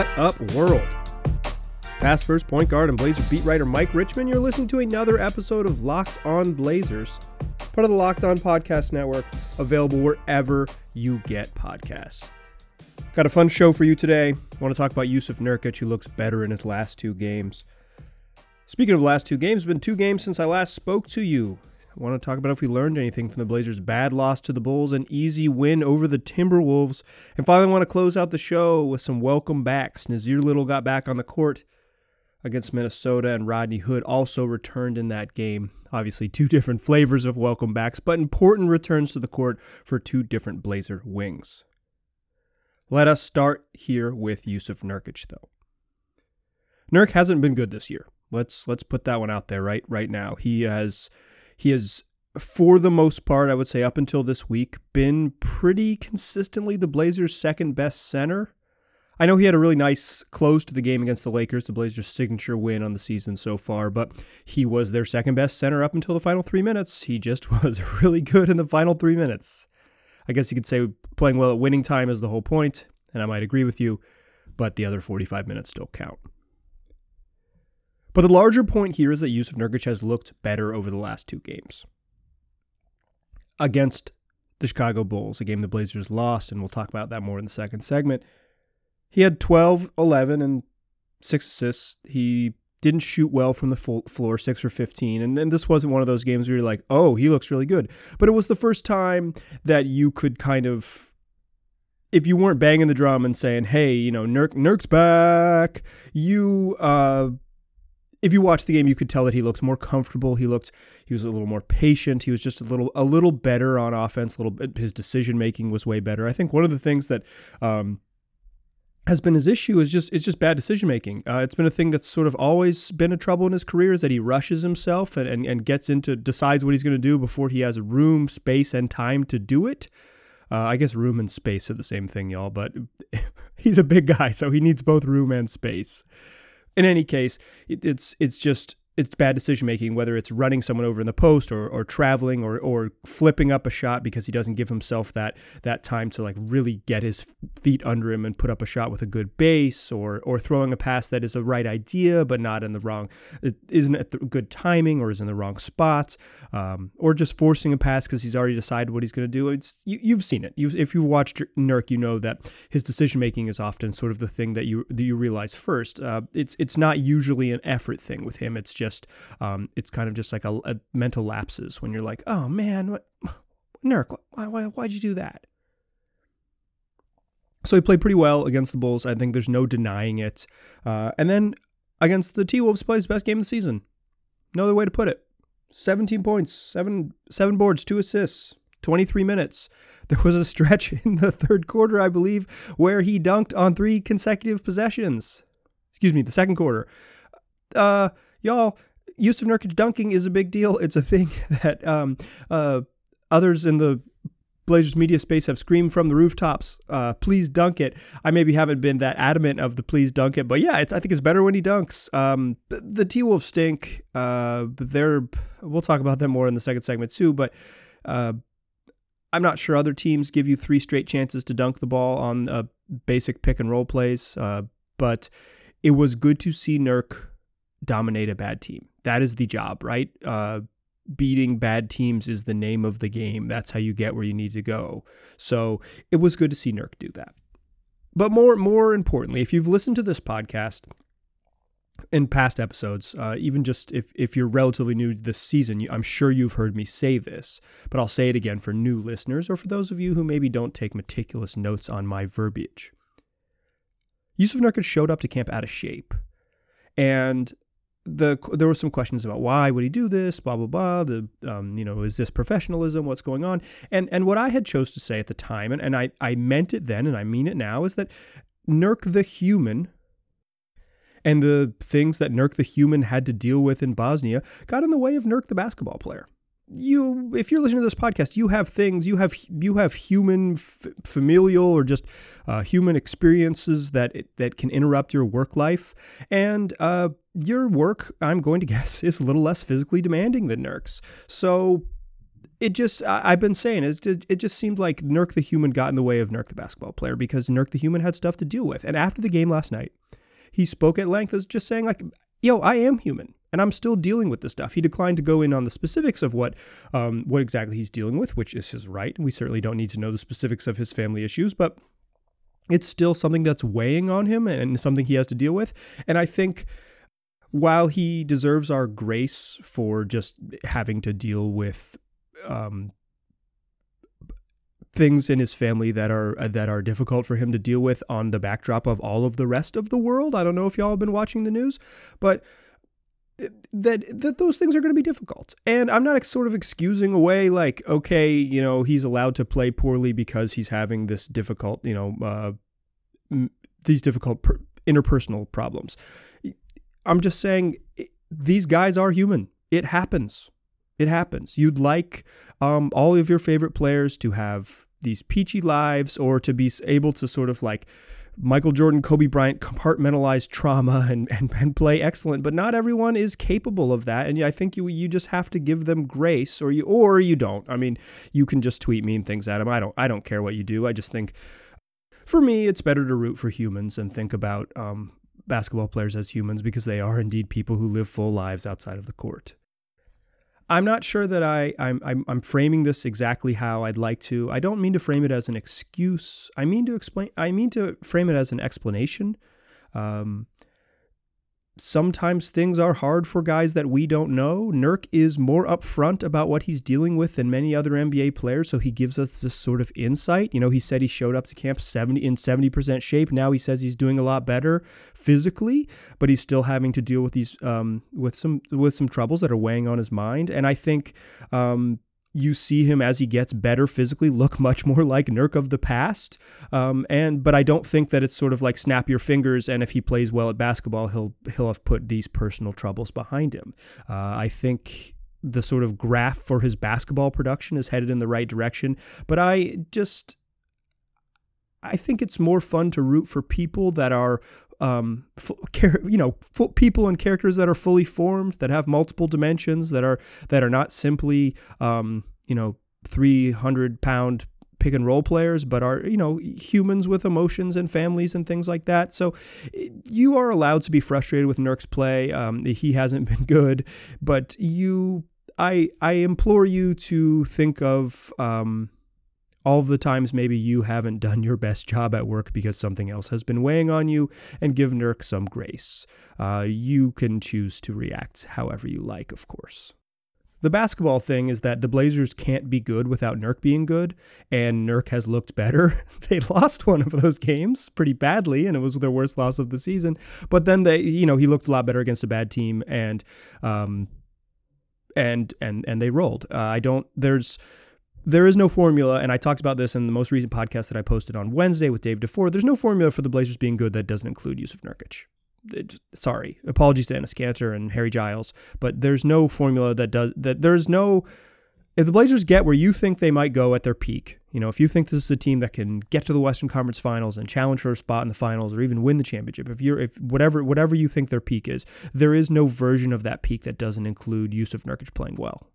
What up, world? Past first point guard and Blazer beat writer Mike Richman, you're listening to another episode of Locked On Blazers, part of the Locked On Podcast Network, available wherever you get podcasts. Got a fun show for you today. I want to talk about Jusuf Nurkic, who looks better in his last two games. Speaking of last two games, it's been two games since I last spoke to you. I want to talk about if we learned anything from the Blazers' bad loss to the Bulls, an easy win over the Timberwolves, and finally I want to close out the show with some welcome backs. Nassir Little got back on the court against Minnesota, and Rodney Hood also returned in that game. Obviously, two different flavors of welcome backs, but important returns to the court for two different Blazer wings. Let us start here with Jusuf Nurkic, though. Nurk hasn't been good this year. Let's let's put that one out there right right now. He has he has for the most part, I would say up until this week, been pretty consistently the Blazers' second best center. I know he had a really nice close to the game against the Lakers, the Blazers' signature win on the season so far, but he was their second best center up until the final three minutes. He just was really good in the final three minutes. I guess you could say playing well at winning time is the whole point, and I might agree with you, but the other 45 minutes still count. But the larger point here is that Jusuf Nurkic has looked better over the last two games. Against the Chicago Bulls, a game the Blazers lost, and we'll talk about that more in the second segment. He had 12, 11, and six assists. He didn't shoot well from the floor, six or 15. And then this wasn't one of those games where you're like, oh, he looks really good. But it was the first time that you could kind of, if you weren't banging the drum and saying, hey, you know, Nurk, Nurk's back, you, uh, if you watch the game, you could tell that he looked more comfortable. He looked, he was a little more patient. He was just a little, a little better on offense. A little his decision making was way better. I think one of the things that, um, has been his issue is just it's just bad decision making. Uh, it's been a thing that's sort of always been a trouble in his career is that he rushes himself and, and, and gets into decides what he's going to do before he has room, space, and time to do it. Uh, I guess room and space are the same thing, y'all. But he's a big guy, so he needs both room and space in any case, it, it's it's just it's bad decision making, whether it's running someone over in the post or, or traveling or, or flipping up a shot because he doesn't give himself that that time to like really get his feet under him and put up a shot with a good base or or throwing a pass that is the right idea but not in the wrong it isn't at the good timing or is in the wrong spots um, or just forcing a pass because he's already decided what he's going to do. It's you, have seen it. You've, if you've watched Nurk, you know that his decision making is often sort of the thing that you that you realize first. Uh, it's it's not usually an effort thing with him. It's just um, it's kind of just like a, a, mental lapses when you're like, oh man, what, Nurk, why, why, why'd you do that? So he played pretty well against the Bulls. I think there's no denying it. Uh, and then against the T Wolves, plays best game of the season. No other way to put it. 17 points, seven seven boards, two assists, 23 minutes. There was a stretch in the third quarter, I believe, where he dunked on three consecutive possessions. Excuse me, the second quarter. Uh, y'all, Jusuf Nurkic dunking is a big deal. It's a thing that um, uh, others in the Blazers media space have screamed from the rooftops, uh, please dunk it. I maybe haven't been that adamant of the please dunk it, but yeah, I think it's better when he dunks. Um, the T Wolves stink. Uh, they're, we'll talk about them more in the second segment too, but uh, I'm not sure other teams give you three straight chances to dunk the ball on uh, basic pick and roll plays, uh, but it was good to see Nurk dominate a bad team. That is the job, right? Uh, beating bad teams is the name of the game. That's how you get where you need to go. So it was good to see Nurk do that. But more more importantly, if you've listened to this podcast in past episodes, uh, even just if, if you're relatively new to this season, I'm sure you've heard me say this, but I'll say it again for new listeners or for those of you who maybe don't take meticulous notes on my verbiage. Jusuf Nurkic showed up to camp out of shape. And the there were some questions about why would he do this, blah blah blah. The um, you know is this professionalism? What's going on? And and what I had chose to say at the time, and, and I I meant it then, and I mean it now, is that Nurk the human and the things that Nurk the human had to deal with in Bosnia got in the way of Nurk the basketball player you if you're listening to this podcast you have things you have you have human f- familial or just uh, human experiences that that can interrupt your work life and uh, your work i'm going to guess is a little less physically demanding than Nurk's so it just I, have been saying just, it just seemed like Nurk the human got in the way of Nurk the basketball player because Nurk the human had stuff to deal with. And after the game last night, he spoke at length as just saying like, "Yo, I am human." And I'm still dealing with this stuff. He declined to go in on the specifics of what, um, what exactly he's dealing with, which is his right. We certainly don't need to know the specifics of his family issues, but it's still something that's weighing on him and something he has to deal with. And I think while he deserves our grace for just having to deal with um, things in his family that are that are difficult for him to deal with on the backdrop of all of the rest of the world. I don't know if y'all have been watching the news, but that that those things are going to be difficult. And I'm not sort of excusing away like okay, you know, he's allowed to play poorly because he's having this difficult, you know, uh, these difficult per- interpersonal problems. I'm just saying these guys are human. It happens. It happens. You'd like um, all of your favorite players to have these peachy lives or to be able to sort of like Michael Jordan, Kobe Bryant compartmentalize trauma and, and, and play excellent, but not everyone is capable of that. And I think you you just have to give them grace or you or you don't. I mean, you can just tweet mean things at them. I don't I don't care what you do. I just think for me, it's better to root for humans and think about um, basketball players as humans because they are indeed people who live full lives outside of the court. I'm not sure that I I'm, I'm, I'm framing this exactly how I'd like to. I don't mean to frame it as an excuse. I mean to explain. I mean to frame it as an explanation. Um, sometimes things are hard for guys that we don't know. Nurk is more upfront about what he's dealing with than many other NBA players, so he gives us this sort of insight. You know, he said he showed up to camp 70 in 70% shape. Now he says he's doing a lot better physically, but he's still having to deal with these um, with some with some troubles that are weighing on his mind. And I think um, you see him as he gets better physically look much more like Nurk of the past. Um, and but I don't think that it's sort of like snap your fingers and if he plays well at basketball, he'll he'll have put these personal troubles behind him. Uh, I think the sort of graph for his basketball production is headed in the right direction, but I just I think it's more fun to root for people that are um, you know, people and characters that are fully formed, that have multiple dimensions, that are that are not simply, um, you know, three hundred pound pick and roll players, but are you know humans with emotions and families and things like that. So you are allowed to be frustrated with Nurk's play. Um, he hasn't been good, but you, I, I implore you to think of. Um, all the times maybe you haven't done your best job at work because something else has been weighing on you, and give Nurk some grace. Uh, you can choose to react however you like, of course. The basketball thing is that the Blazers can't be good without Nurk being good, and Nurk has looked better. they lost one of those games pretty badly, and it was their worst loss of the season. But then they, you know, he looked a lot better against a bad team, and um, and and and they rolled. Uh, I don't. There's there is no formula, and I talked about this in the most recent podcast that I posted on Wednesday with Dave DeFore. There's no formula for the Blazers being good that doesn't include Jusuf Nurkic. It, sorry, apologies to Enes Kanter and Harry Giles, but there's no formula that does that. There's no if the Blazers get where you think they might go at their peak. You know, if you think this is a team that can get to the Western Conference Finals and challenge for a spot in the finals or even win the championship, if you're if whatever whatever you think their peak is, there is no version of that peak that doesn't include Jusuf Nurkic playing well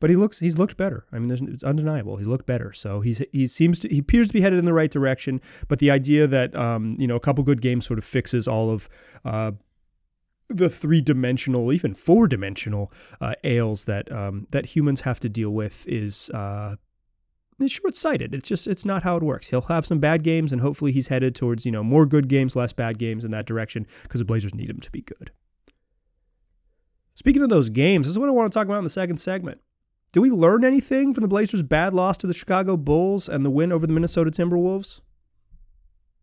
but he looks he's looked better. I mean, it's undeniable. He's looked better. So he's he seems to he appears to be headed in the right direction. But the idea that um, you know a couple good games sort of fixes all of uh, the three dimensional, even four dimensional uh, ails that um, that humans have to deal with is. Uh, it's short-sighted. It's just it's not how it works. He'll have some bad games, and hopefully he's headed towards you know more good games, less bad games in that direction because the Blazers need him to be good. Speaking of those games, this is what I want to talk about in the second segment. Do we learn anything from the Blazers' bad loss to the Chicago Bulls and the win over the Minnesota Timberwolves?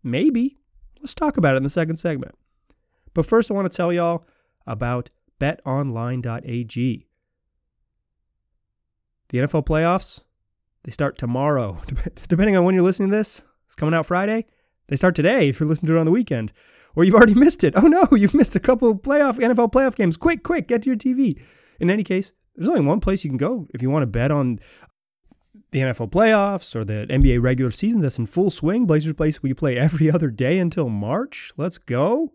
Maybe. Let's talk about it in the second segment. But first, I want to tell y'all about betonline.ag. The NFL playoffs, they start tomorrow. Depending on when you're listening to this, it's coming out Friday. They start today if you're listening to it on the weekend. Or you've already missed it. Oh no, you've missed a couple of playoff NFL playoff games. Quick, quick, get to your TV. In any case, there's only one place you can go if you want to bet on the NFL playoffs or the NBA regular season that's in full swing. Blazers place we play every other day until March. Let's go.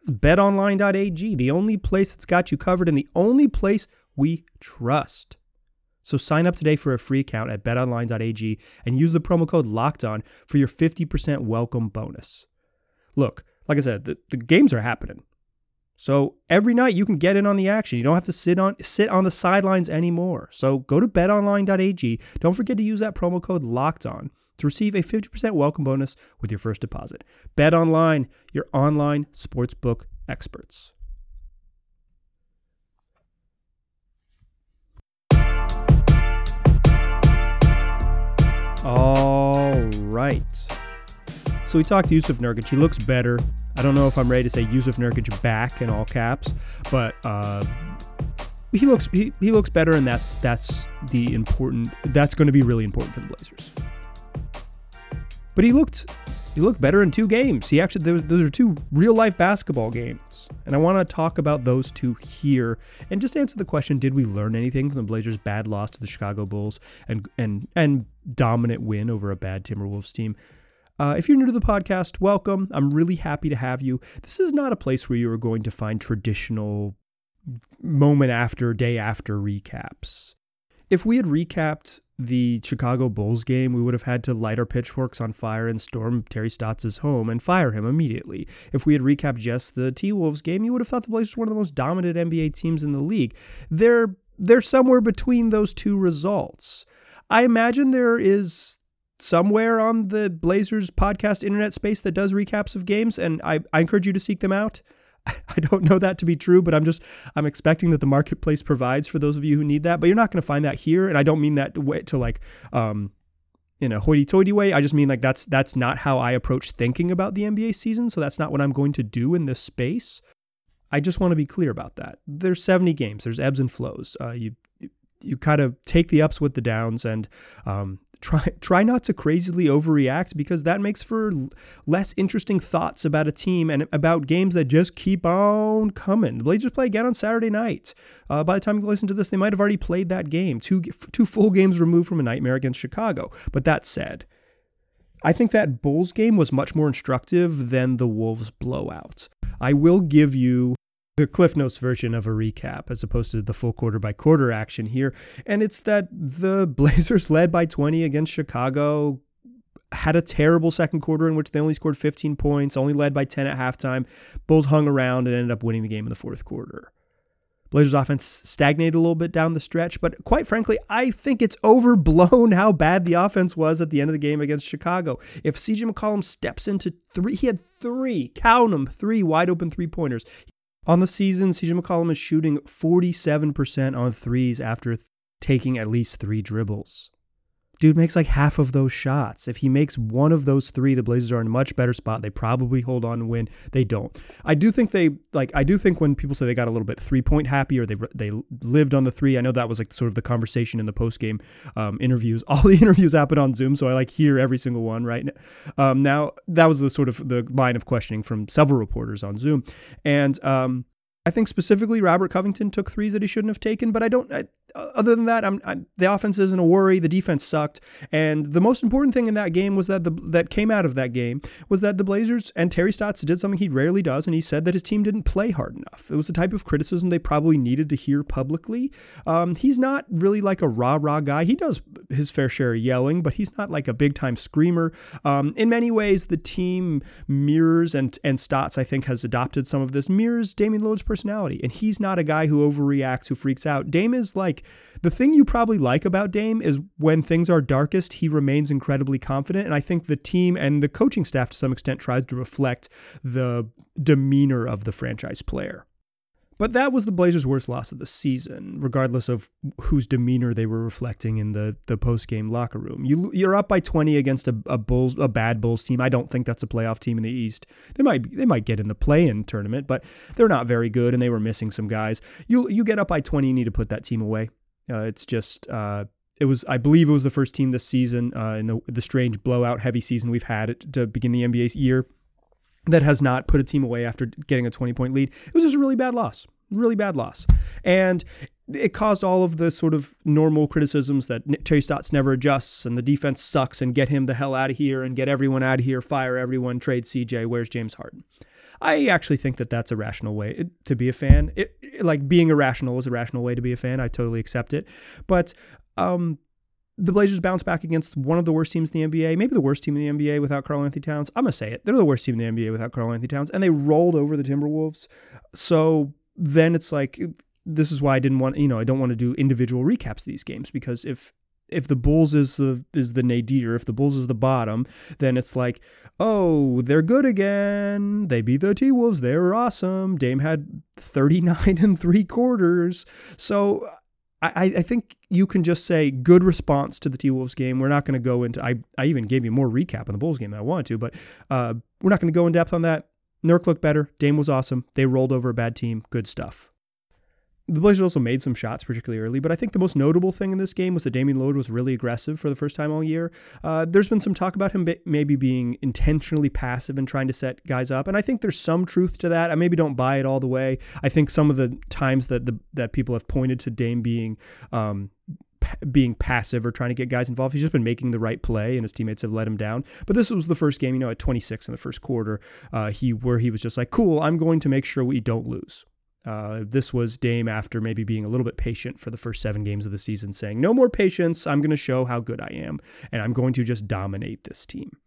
It's betonline.ag, the only place that's got you covered and the only place we trust. So sign up today for a free account at betonline.ag and use the promo code LOCKEDON for your 50% welcome bonus. Look, like I said, the, the games are happening. So every night you can get in on the action. You don't have to sit on sit on the sidelines anymore. So go to betonline.ag. Don't forget to use that promo code locked on to receive a 50% welcome bonus with your first deposit. Bet online, your online sportsbook experts. All right. So we talked to Jusuf Nurkic. He looks better. I don't know if I'm ready to say Jusuf Nurkic back in all caps, but uh, he looks he, he looks better, and that's that's the important. That's going to be really important for the Blazers. But he looked he looked better in two games. He actually those, those are two real life basketball games, and I want to talk about those two here and just answer the question: Did we learn anything from the Blazers' bad loss to the Chicago Bulls and and and dominant win over a bad Timberwolves team? Uh, if you're new to the podcast, welcome. I'm really happy to have you. This is not a place where you are going to find traditional moment after, day after recaps. If we had recapped the Chicago Bulls game, we would have had to light our pitchforks on fire and storm Terry Stotts' home and fire him immediately. If we had recapped just the T Wolves game, you would have thought the Blazers were one of the most dominant NBA teams in the league. They're they're somewhere between those two results. I imagine there is somewhere on the Blazers podcast internet space that does recaps of games, and I, I encourage you to seek them out. I don't know that to be true, but I'm just I'm expecting that the marketplace provides for those of you who need that. But you're not going to find that here, and I don't mean that way to like um, in a hoity-toity way. I just mean like that's that's not how I approach thinking about the NBA season. So that's not what I'm going to do in this space. I just want to be clear about that. There's 70 games. There's ebbs and flows. Uh, you you kind of take the ups with the downs, and um, try try not to crazily overreact because that makes for less interesting thoughts about a team and about games that just keep on coming. The Blazers play again on Saturday night. Uh, by the time you listen to this, they might have already played that game, two two full games removed from a nightmare against Chicago. But that said. I think that Bulls game was much more instructive than the Wolves blowout. I will give you the Cliff Notes version of a recap as opposed to the full quarter by quarter action here. And it's that the Blazers led by 20 against Chicago had a terrible second quarter in which they only scored 15 points, only led by 10 at halftime. Bulls hung around and ended up winning the game in the fourth quarter. Blazers offense stagnated a little bit down the stretch, but quite frankly, I think it's overblown how bad the offense was at the end of the game against Chicago. If CJ McCollum steps into three, he had three, count them, three wide open three pointers. On the season, CJ McCollum is shooting 47% on threes after taking at least three dribbles. Dude makes like half of those shots. If he makes one of those three, the Blazers are in a much better spot. They probably hold on and win. They don't. I do think they like. I do think when people say they got a little bit three point happy or they they lived on the three. I know that was like sort of the conversation in the post game um, interviews. All the interviews happen on Zoom, so I like hear every single one. Right um, now, that was the sort of the line of questioning from several reporters on Zoom, and um, I think specifically Robert Covington took threes that he shouldn't have taken, but I don't. I, other than that, I'm, the offense isn't a worry. The defense sucked, and the most important thing in that game was that the that came out of that game was that the Blazers and Terry Stotts did something he rarely does, and he said that his team didn't play hard enough. It was the type of criticism they probably needed to hear publicly. Um, he's not really like a rah rah guy. He does his fair share of yelling, but he's not like a big time screamer. Um, in many ways, the team mirrors and and Stotts I think has adopted some of this mirrors Damian Lillard's personality. And he's not a guy who overreacts, who freaks out. Dame is like the thing you probably like about Dame is when things are darkest, he remains incredibly confident. And I think the team and the coaching staff to some extent tries to reflect the demeanor of the franchise player. But that was the Blazers' worst loss of the season, regardless of whose demeanor they were reflecting in the, the post game locker room. You you're up by 20 against a, a Bulls a bad Bulls team. I don't think that's a playoff team in the East. They might they might get in the play in tournament, but they're not very good, and they were missing some guys. You you get up by 20, you need to put that team away. Uh, it's just uh, it was I believe it was the first team this season uh, in the the strange blowout heavy season we've had to begin the NBA year that has not put a team away after getting a 20 point lead. It was just a really bad loss really bad loss. And it caused all of the sort of normal criticisms that Terry Stotts never adjusts and the defense sucks and get him the hell out of here and get everyone out of here, fire everyone, trade CJ, where's James Harden? I actually think that that's a rational way to be a fan. It, like being irrational is a rational way to be a fan. I totally accept it. But Um, the Blazers bounce back against one of the worst teams in the NBA, maybe the worst team in the NBA without Karl-Anthony Towns. I'm gonna say it; they're the worst team in the NBA without Karl-Anthony Towns, and they rolled over the Timberwolves. So then it's like this is why I didn't want you know I don't want to do individual recaps of these games because if if the Bulls is the is the nadir, if the Bulls is the bottom, then it's like, oh, they're good again. They beat the T Wolves. They're awesome. Dame had 39 and three quarters. So I, I think you can just say good response to the T Wolves game. We're not going to go into I, I even gave you more recap on the Bulls game than I wanted to, but uh, we're not going to go in depth on that. Nurk looked better. Dame was awesome. They rolled over a bad team. Good stuff. The Blazers also made some shots, particularly early, but I think the most notable thing in this game was that Damian Lillard was really aggressive for the first time all year. Uh, there's been some talk about him maybe being intentionally passive and trying to set guys up, and I think there's some truth to that. I maybe don't buy it all the way. I think some of the times that the that people have pointed to Dame being um, being passive or trying to get guys involved. He's just been making the right play, and his teammates have let him down. But this was the first game, you know, at 26 in the first quarter, uh, he where he was just like, "Cool, I'm going to make sure we don't lose." Uh, this was Dame after maybe being a little bit patient for the first seven games of the season, saying, No more patience. I'm going to show how good I am, and I'm going to just dominate this team.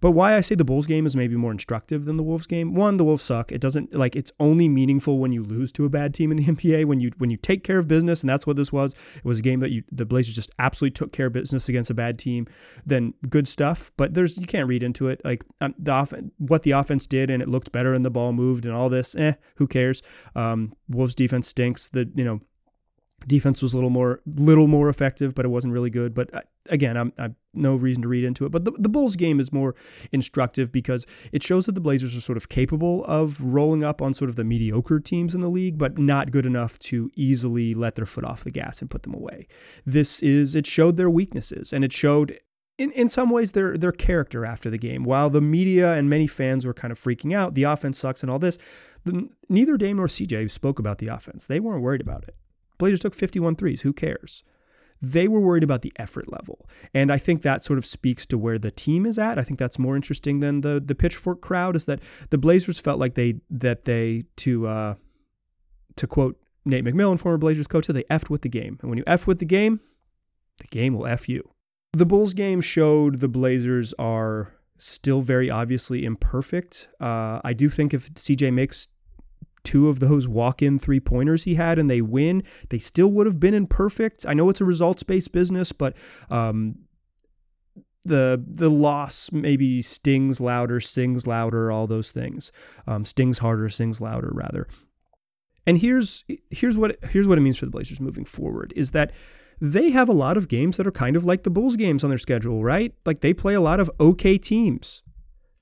But why I say the Bulls game is maybe more instructive than the Wolves game. One, the Wolves suck. It doesn't like it's only meaningful when you lose to a bad team in the NBA. When you when you take care of business, and that's what this was. It was a game that you the Blazers just absolutely took care of business against a bad team. Then good stuff. But there's you can't read into it like um, the off, what the offense did, and it looked better, and the ball moved, and all this. Eh, who cares? Um, Wolves defense stinks. The you know defense was a little more little more effective but it wasn't really good but uh, again i'm, I'm no reason to read into it but the, the bulls game is more instructive because it shows that the blazers are sort of capable of rolling up on sort of the mediocre teams in the league but not good enough to easily let their foot off the gas and put them away this is it showed their weaknesses and it showed in, in some ways their their character after the game. While the media and many fans were kind of freaking out, the offense sucks and all this. The, neither Dame nor CJ spoke about the offense. They weren't worried about it. Blazers took 51 threes. Who cares? They were worried about the effort level. And I think that sort of speaks to where the team is at. I think that's more interesting than the the pitchfork crowd is that the Blazers felt like they that they to uh to quote Nate McMillan, former Blazers coach, said they effed with the game. And when you F with the game, the game will F you. The Bulls game showed the Blazers are still very obviously imperfect. Uh, I do think if CJ makes two of those walk in three pointers he had and they win, they still would have been imperfect. I know it's a results based business, but um, the the loss maybe stings louder, sings louder, all those things. Um, stings harder, sings louder, rather. And here's here's what here's what it means for the Blazers moving forward is that they have a lot of games that are kind of like the Bulls games on their schedule, right? Like they play a lot of okay teams.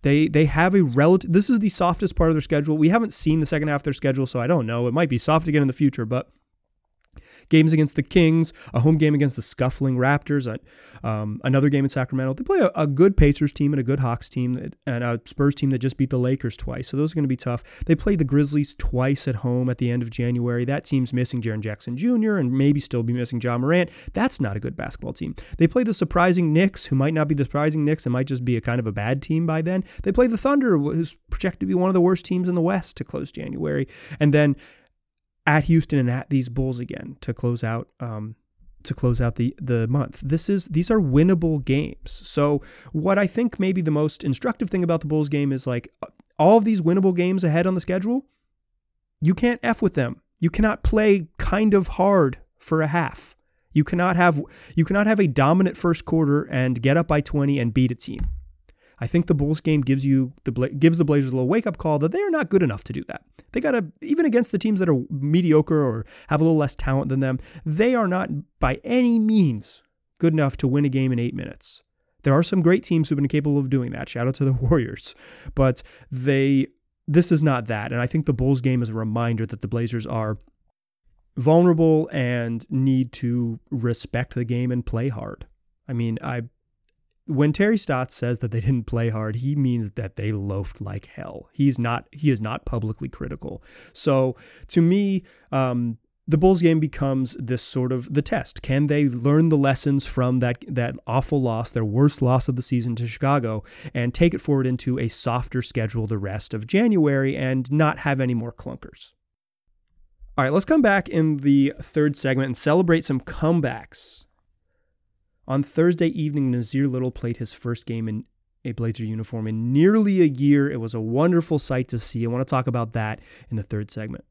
They they have a relative. This is the softest part of their schedule. We haven't seen the second half of their schedule, so I don't know. It might be soft again in the future, but games against the Kings, a home game against the scuffling Raptors, um, another game in Sacramento. They play a, a, good Pacers team and a good Hawks team that, and a Spurs team that just beat the Lakers twice. So those are going to be tough. They play the Grizzlies twice at home at the end of January. That team's missing Jaren Jackson Jr. and maybe still be missing Ja Morant. That's not a good basketball team. They play the surprising Knicks, who might not be the surprising Knicks and might just be a kind of a bad team by then. They play the Thunder, who's projected to be one of the worst teams in the West to close January. And then at Houston and at these Bulls again to close out um, to close out the the month. This is these are winnable games. So what I think maybe the most instructive thing about the Bulls game is like all of these winnable games ahead on the schedule, you can't f with them. You cannot play kind of hard for a half. You cannot have you cannot have a dominant first quarter and get up by 20 and beat a team. I think the Bulls game gives you the gives the Blazers a little wake up call that they are not good enough to do that. They got to even against the teams that are mediocre or have a little less talent than them, they are not by any means good enough to win a game in 8 minutes. There are some great teams who've been capable of doing that. Shout out to the Warriors. But they this is not that. And I think the Bulls game is a reminder that the Blazers are vulnerable and need to respect the game and play hard. I mean, I when Terry Stotts says that they didn't play hard, he means that they loafed like hell. He's not he is not publicly critical. So to me, um, the Bulls game becomes this sort of the test. Can they learn the lessons from that that awful loss, their worst loss of the season to Chicago, and take it forward into a softer schedule the rest of January and not have any more clunkers? All right, let's come back in the third segment and celebrate some comebacks. On Thursday evening, Nassir Little played his first game in a Blazer uniform in nearly a year. It was a wonderful sight to see. I want to talk about that in the third segment.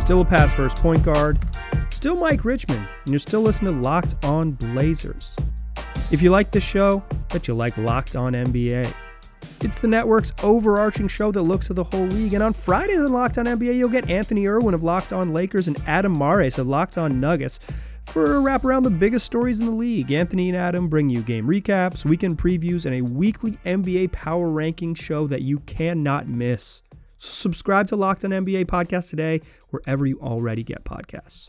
Still a pass first point guard. Still Mike Richman, and you're still listening to Locked On Blazers. If you like this show, bet you like Locked On NBA. It's the network's overarching show that looks at the whole league. And on Fridays in Locked On NBA, you'll get Anthony Irwin of Locked On Lakers and Adam Mares of Locked On Nuggets for a wrap around the biggest stories in the league. Anthony and Adam bring you game recaps, weekend previews, and a weekly NBA power ranking show that you cannot miss. So subscribe to Locked On NBA podcast today, wherever you already get podcasts.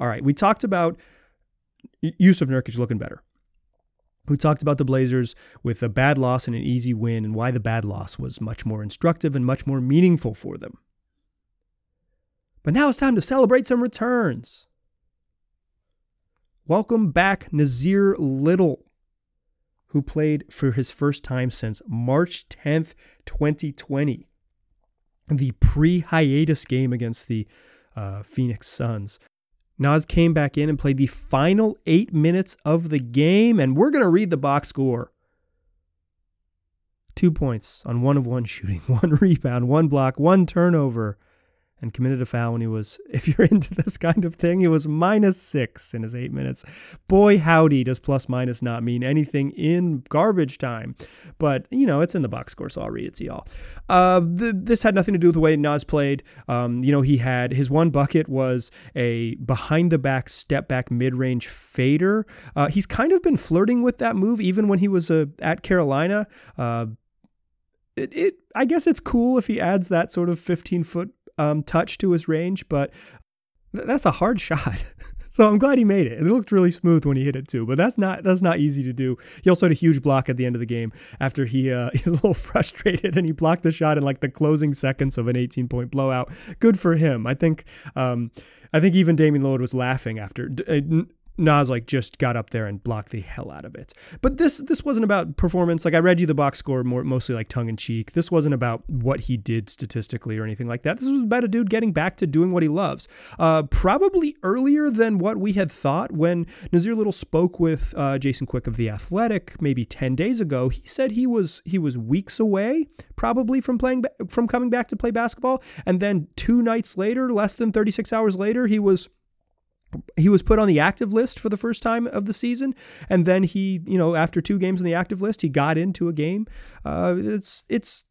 All right, we talked about Jusuf Nurkic looking better. We talked about the Blazers with a bad loss and an easy win, and why the bad loss was much more instructive and much more meaningful for them. But now it's time to celebrate some returns. Welcome back, Nassir Little, who played for his first time since March 10th, 2020, the pre hiatus game against the uh, Phoenix Suns. Nas came back in and played the final eight minutes of the game, and we're going to read the box score. Two points on one of one shooting, one rebound, one block, one turnover and committed a foul when he was, if you're into this kind of thing, he was minus six in his eight minutes. Boy, howdy, does plus minus not mean anything in garbage time. But, you know, it's in the box score, so I'll read it to y'all. Uh, the, this had nothing to do with the way Nas played. Um, you know, he had his one bucket was a behind the back, step back, mid range fader. Uh, he's kind of been flirting with that move even when he was uh, at Carolina. Uh, it, it, I guess it's cool if he adds that sort of 15 foot um, touch to his range, but th- that's a hard shot. so I'm glad he made it. It looked really smooth when he hit it too, but that's not that's not easy to do. He also had a huge block at the end of the game after he uh, he was a little frustrated and he blocked the shot in like the closing seconds of an 18 point blowout. Good for him. I think um, I think even Damian Lillard was laughing after. Nas like just got up there and blocked the hell out of it. But this this wasn't about performance. Like I read you the box score more mostly like tongue in cheek. This wasn't about what he did statistically or anything like that. This was about a dude getting back to doing what he loves. Uh, probably earlier than what we had thought when Nassir Little spoke with uh, Jason Quick of the Athletic maybe ten days ago. He said he was he was weeks away probably from playing from coming back to play basketball, and then two nights later, less than thirty six hours later, he was he was put on the active list for the first time of the season, and then he, you know, after two games on the active list, he got into a game. Uh, it's it's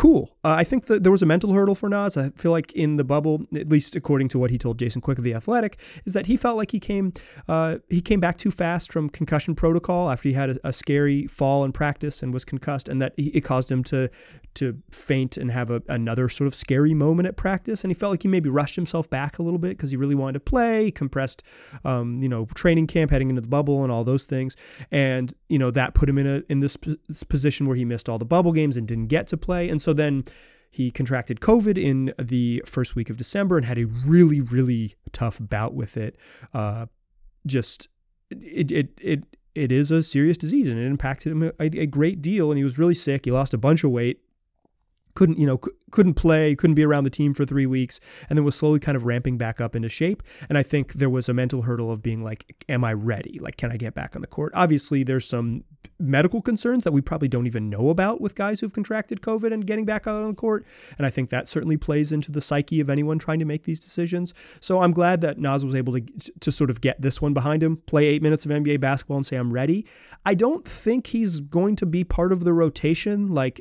cool. Uh, I think that there was a mental hurdle for Nas. I feel like in the bubble, at least according to what he told Jason Quick of the Athletic, is that he felt like he came uh, he came back too fast from concussion protocol after he had a, a scary fall in practice and was concussed, and that he, it caused him to to faint and have a, another sort of scary moment at practice. And he felt like he maybe rushed himself back a little bit because he really wanted to play, compressed, um, you know, training camp heading into the bubble and all those things, and you know that put him in a in this, this position where he missed all the bubble games and didn't get to play, and so so then he contracted COVID in the first week of December and had a really, really tough bout with it. Uh, just it, it, it, it is a serious disease and it impacted him a, a, great deal. And he was really sick. He lost a bunch of weight couldn't you know c- couldn't play couldn't be around the team for three weeks and then was slowly kind of ramping back up into shape. And i think there was a mental hurdle of being like am i ready? Like can i get back on the court? Obviously there's some medical concerns that we probably don't even know about with guys who've contracted covid and getting back out on the court and i think that certainly plays into the psyche of anyone trying to make these decisions. So i'm glad that nas was able to to sort of get this one behind him play eight minutes of nba basketball and say i'm ready. I don't think he's going to be part of the rotation like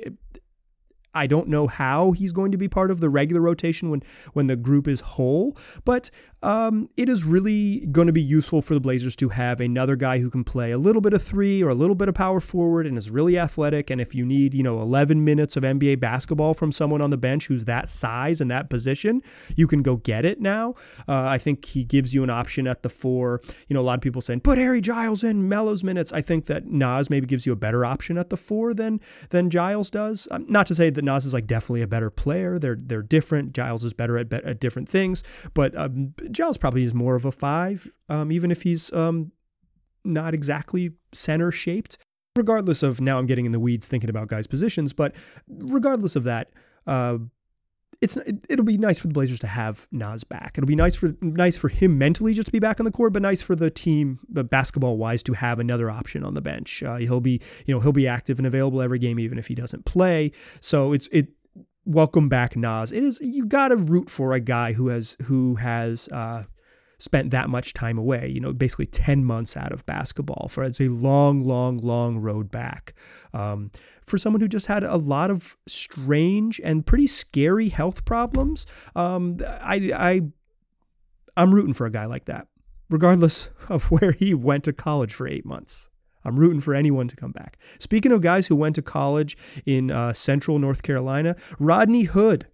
I don't know how he's going to be part of the regular rotation when when the group is whole, but um, it is really going to be useful for the Blazers to have another guy who can play a little bit of three or a little bit of power forward and is really athletic. And if you need, you know, 11 minutes of NBA basketball from someone on the bench who's that size and that position, you can go get it now. Uh, I think he gives you an option at the four. You know, a lot of people saying put Harry Giles in Melo's minutes. I think that Nas maybe gives you a better option at the four than than Giles does. Um, not to say that Nas is like definitely a better player. They're they're different. Giles is better at, at different things, but um, Giles probably is more of a five, um, even if he's um, not exactly center shaped. regardless of now I'm getting in the weeds thinking about guys' positions, but regardless of that, uh, it's it'll be nice for the Blazers to have Nas back. It'll be nice for nice for him mentally just to be back on the court, but nice for the team, basketball wise, to have another option on the bench. Uh, he'll be you know he'll be active and available every game, even if he doesn't play. So it's it. Welcome back, Nas. It is you got to root for a guy who has who has uh, spent that much time away, you know, basically 10 months out of basketball for it's a long, long, long road back. Um, for someone who just had a lot of strange and pretty scary health problems, um, I, I, I'm rooting for a guy like that, regardless of where he went to college for eight months. I'm rooting for anyone to come back. Speaking of guys who went to college in uh, central North Carolina, Rodney Hood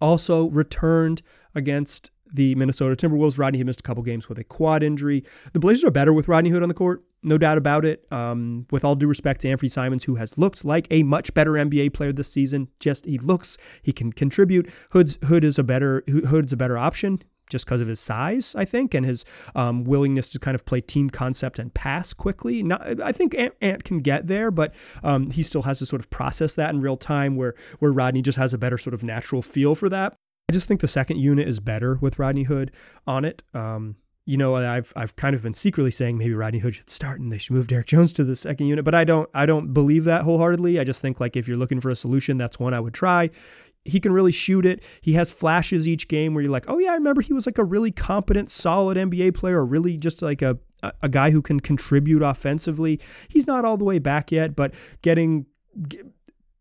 also returned against the Minnesota Timberwolves. Rodney had missed a couple games with a quad injury. The Blazers are better with Rodney Hood on the court, no doubt about it. Um, with all due respect to Anfernee Simons, who has looked like a much better NBA player this season, just he looks he can contribute. Hood's Hood is a better Hood's a better option just because of his size, I think, and his um, willingness to kind of play team concept and pass quickly. Not, I think Ant, Ant can get there, but um, he still has to sort of process that in real time, where where Rodney just has a better sort of natural feel for that. I just think the second unit is better with Rodney Hood on it. Um, you know, I've I've kind of been secretly saying maybe Rodney Hood should start and they should move Derrick Jones to the second unit, but I don't I don't believe that wholeheartedly. I just think like if you're looking for a solution, that's one I would try. He can really shoot it. He has flashes each game where you're like, oh yeah, I remember he was like a really competent, solid NBA player, or really just like a a guy who can contribute offensively. He's not all the way back yet, but getting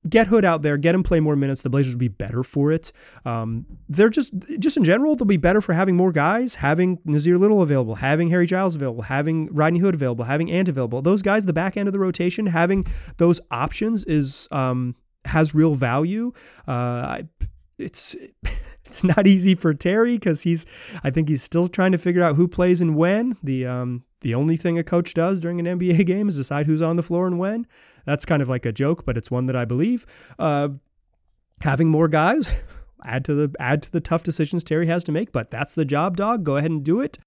get Hood out there, get him play more minutes. The Blazers will be better for it. Um, they're just just in general, they'll be better for having more guys, having Nassir Little available, having Harry Giles available, having Rodney Hood available, having Ant available. Those guys, the back end of the rotation, having those options is um, has real value. Uh, it's it's not easy for Terry because he's I think he's still trying to figure out who plays and when. The um, the only thing a coach does during an NBA game is decide who's on the floor and when. That's kind of like a joke, but it's one that I believe. Uh, having more guys add to the add to the tough decisions Terry has to make, but that's the job, dog. Go ahead and do it.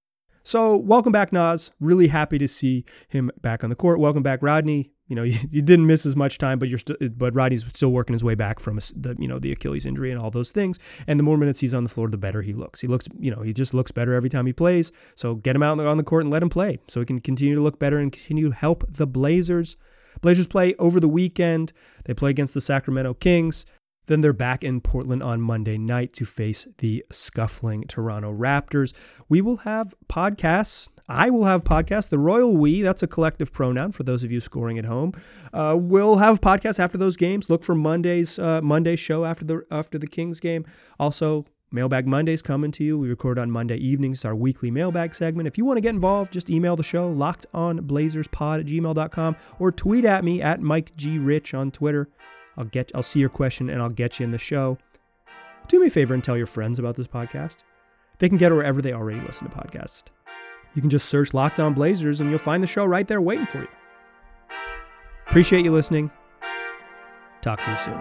So welcome back, Nas. Really happy to see him back on the court. Welcome back, Rodney. You know, you, you didn't miss as much time, but you're still, but Rodney's still working his way back from the, you know, the Achilles injury and all those things. And the more minutes he's on the floor, the better he looks. He looks, you know, he just looks better every time he plays. So get him out on the court and let him play, so he can continue to look better and continue to help the Blazers. Blazers play over the weekend. They play against the Sacramento Kings. Then they're back in Portland on Monday night to face the scuffling Toronto Raptors. We will have podcasts. I will have podcasts. The Royal We, that's a collective pronoun for those of you scoring at home. Uh, we'll have podcasts after those games. Look for Monday's uh, Monday show after the after the Kings game. Also, Mailbag Mondays coming to you. We record on Monday evenings, It's our weekly mailbag segment. If you want to get involved, just email the show, lockedonblazerspod at gmail.com, or tweet at me at Mike G. Rich on Twitter. I'll get I'll see your question and I'll get you in the show. Do me a favor and tell your friends about this podcast. They can get it wherever they already listen to podcasts. You can just search Locked On Blazers and you'll find the show right there waiting for you. Appreciate you listening. Talk to you soon.